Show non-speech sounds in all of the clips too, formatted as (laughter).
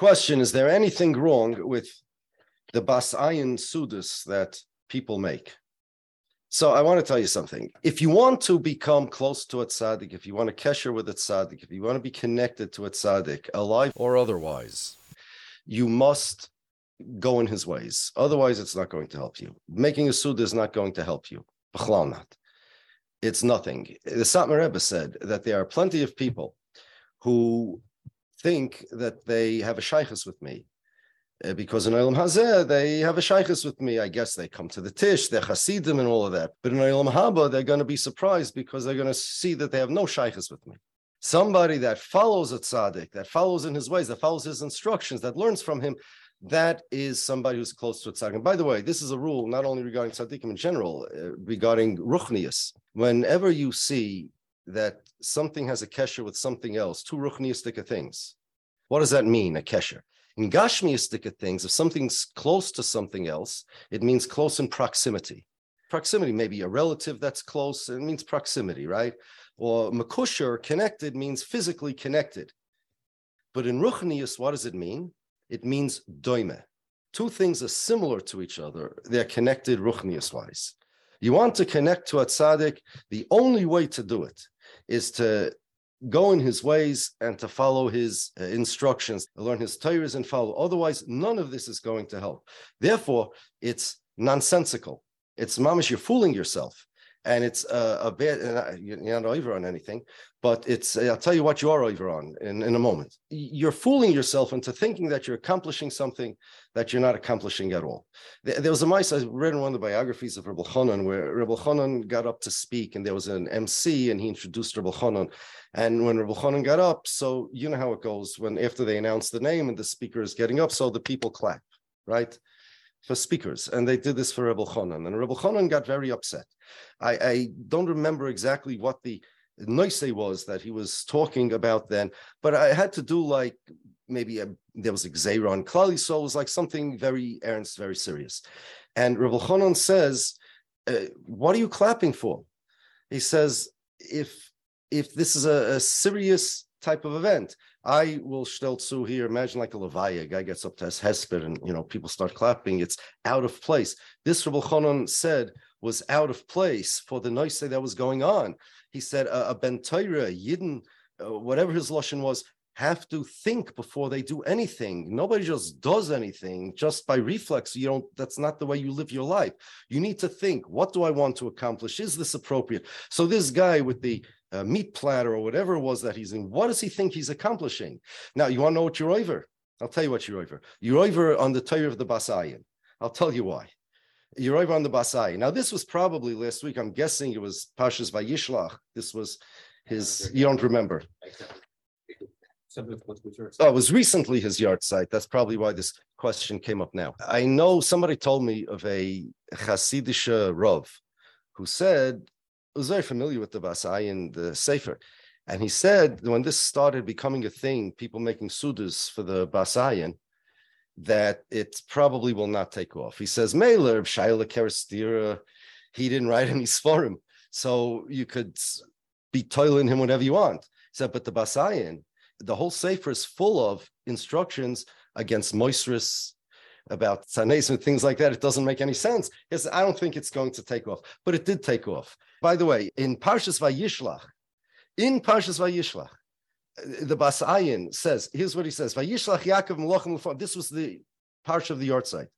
Question Is there anything wrong with the Bas Ayin Sudas that people make? So I want to tell you something. If you want to become close to a tzaddik, if you want to kesher with a tzaddik, if you want to be connected to a tzaddik, alive or otherwise, you must go in his ways. Otherwise, it's not going to help you. Making a suda is not going to help you. not. It's nothing. The Satmar Rebbe said that there are plenty of people who think that they have a shaykhs with me uh, because in Olam Hazeh they have a shaykhs with me. I guess they come to the Tish, they're Hasidim and all of that. But in Olam Haba, they're going to be surprised because they're going to see that they have no shaykhs with me. Somebody that follows a tzaddik, that follows in his ways, that follows his instructions, that learns from him, that is somebody who's close to a tzaddik. And by the way, this is a rule not only regarding tzaddikim in general, uh, regarding ruchnius. Whenever you see that something has a kesher with something else, two ruchniistic things, what does that mean, a kesher? In Gashmiistic things, if something's close to something else, it means close in proximity. Proximity, maybe a relative that's close, it means proximity, right? Or makusher, connected, means physically connected. But in Ruchnius, what does it mean? It means doime. Two things are similar to each other. They're connected Ruchnius wise. You want to connect to a tzaddik, the only way to do it is to go in his ways and to follow his uh, instructions, learn his Torahs and follow. Otherwise, none of this is going to help. Therefore, it's nonsensical. It's mamish, you're fooling yourself. And it's uh, a bad, you're not over on anything, but it's, I'll tell you what you are over on in, in a moment. You're fooling yourself into thinking that you're accomplishing something that you're not accomplishing at all. There was a mice I read in one of the biographies of Rebbe Chanan where Rebbe Chanan got up to speak and there was an MC and he introduced Rebbe Chanan. And when Rebbe Chanan got up, so you know how it goes when after they announce the name and the speaker is getting up, so the people clap, right? For speakers, and they did this for Rebbe Chanan, and Rebbe Chanan got very upset. I, I don't remember exactly what the noise was that he was talking about then, but I had to do like maybe a, there was a Xeron Klali, so it was like something very ernst, very serious. And Rabbi Chanan says, uh, "What are you clapping for?" He says, "If if this is a, a serious type of event, I will stelzu here. Imagine like a levaya, a guy gets up to his hesper, and you know people start clapping. It's out of place. This Rabbi Chanan said." was out of place for the noise that was going on. He said a, a ben Torah, Yidden, uh, whatever his lashon was, have to think before they do anything. Nobody just does anything just by reflex. You don't. That's not the way you live your life. You need to think. What do I want to accomplish? Is this appropriate? So this guy with the uh, meat platter or whatever it was that he's in, what does he think he's accomplishing? Now you want to know what you're over? I'll tell you what you're over. You're over on the Torah of the Basayin. I'll tell you why. You're over on the Basai. Now, this was probably last week. I'm guessing it was Pashas by Vayishlach. This was his, you don't remember. Oh, it was recently his yahrzeit. That's probably why this question came up now. I know somebody told me of a Hasidish Rav who said, was very familiar with the Basai and the Sefer. And he said when this started becoming a thing, people making sudas for the Basayan, that it probably will not take off. He says, Mailer, Shaila Kerastira, he didn't write any Sforim. So you could be toiling him whatever you want. He said, but the Basayan, the whole Sefer is full of instructions against moistris, about tzanes and things like that. It doesn't make any sense. Yes, I don't think it's going to take off, but it did take off. By the way, in Parshas Vayishlach, in Parshas Vayishlach, the Basayin says, here's what he says: Vayishlach Yaakov Melachim This was the parsha of the yahrzeit,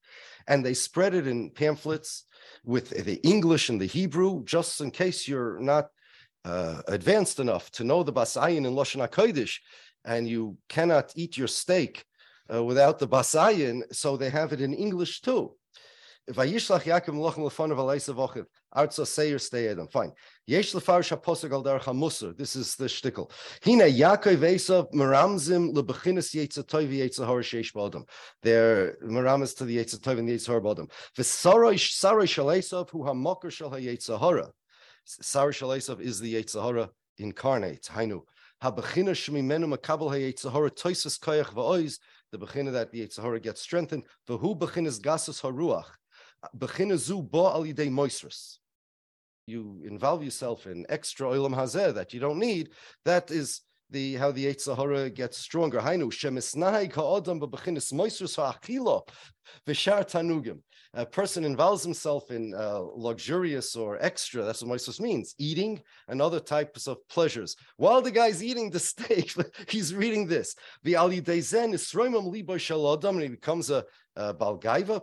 and they spread it in pamphlets with the English and the Hebrew, just in case you're not uh, advanced enough to know the Basayin in Lashon Hakodesh, and you cannot eat your steak uh, without the Basayin, so they have it in English too. Vayishlach Yaakov Melachim Lefanav Alaysa Vochiv. Arza Seir stay Adam. Fine. Yesh Lefarish HaPosag Al Derech HaMusar. This is the shtickle. Hina Yaakov Esav Meramzim Lebechinas Yetzahar Sheish Bodam. They're Meramas to the Yetzatov and the Yetzahar Bodam. V'Sarai Sarai Shalesav Hu HaMokar Shal HaYetzahara. Sarai Shalesav is the Yetzahara incarnate. Hainu. Habechina Shemimenu Makabel HaYetzahara Toisus Koyach Va'oiz. The Bechina that the Yetzahara gets strengthened. V'Hu Bechinas Gasus HaRuach you involve yourself in extra oilam hazeh that you don't need, that is the how the Eitzahara gets stronger. Hainu shemisnahig ha'odam b'bechinis moisus ha'achilo v'shar tanugim. A person involves himself in uh, luxurious or extra. That's what moisus means: eating and other types of pleasures. While the guy's eating the (laughs) steak, he's reading this. The ali dezen is libo shalodam, and he becomes a, a balgaiva.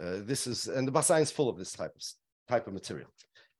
this is, and the Basayan is full of this type of type of material.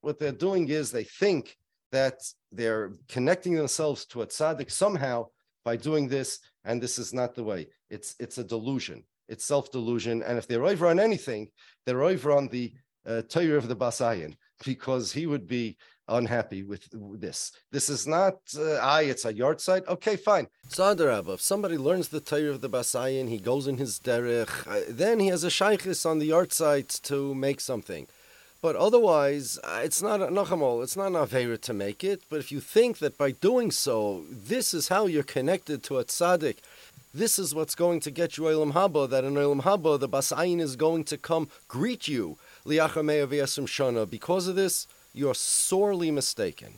What they're doing is they think that they're connecting themselves to a tzaddik somehow by doing this, and this is not the way. It's it's a delusion. It's self delusion, and if they're over on anything, they're over on the uh, Torah of the Basayan (laughs) because he would be unhappy with this. This is not, uh, I, it's a yahrzeit. Okay, fine. Sadarab, if somebody learns the Torah of the Basayan, he goes in his derech, uh, then he has a shaykhis on the yahrzeit to make something. But otherwise, uh, it's not nachamol. It's not an avera to make it. But if you think that by doing so, this is how you're connected to a tzaddik, this is what's going to get you Olam Haba, that in Olam Haba, the Basayin is going to come greet you. Liachameya Shana. Because of this, you're sorely mistaken.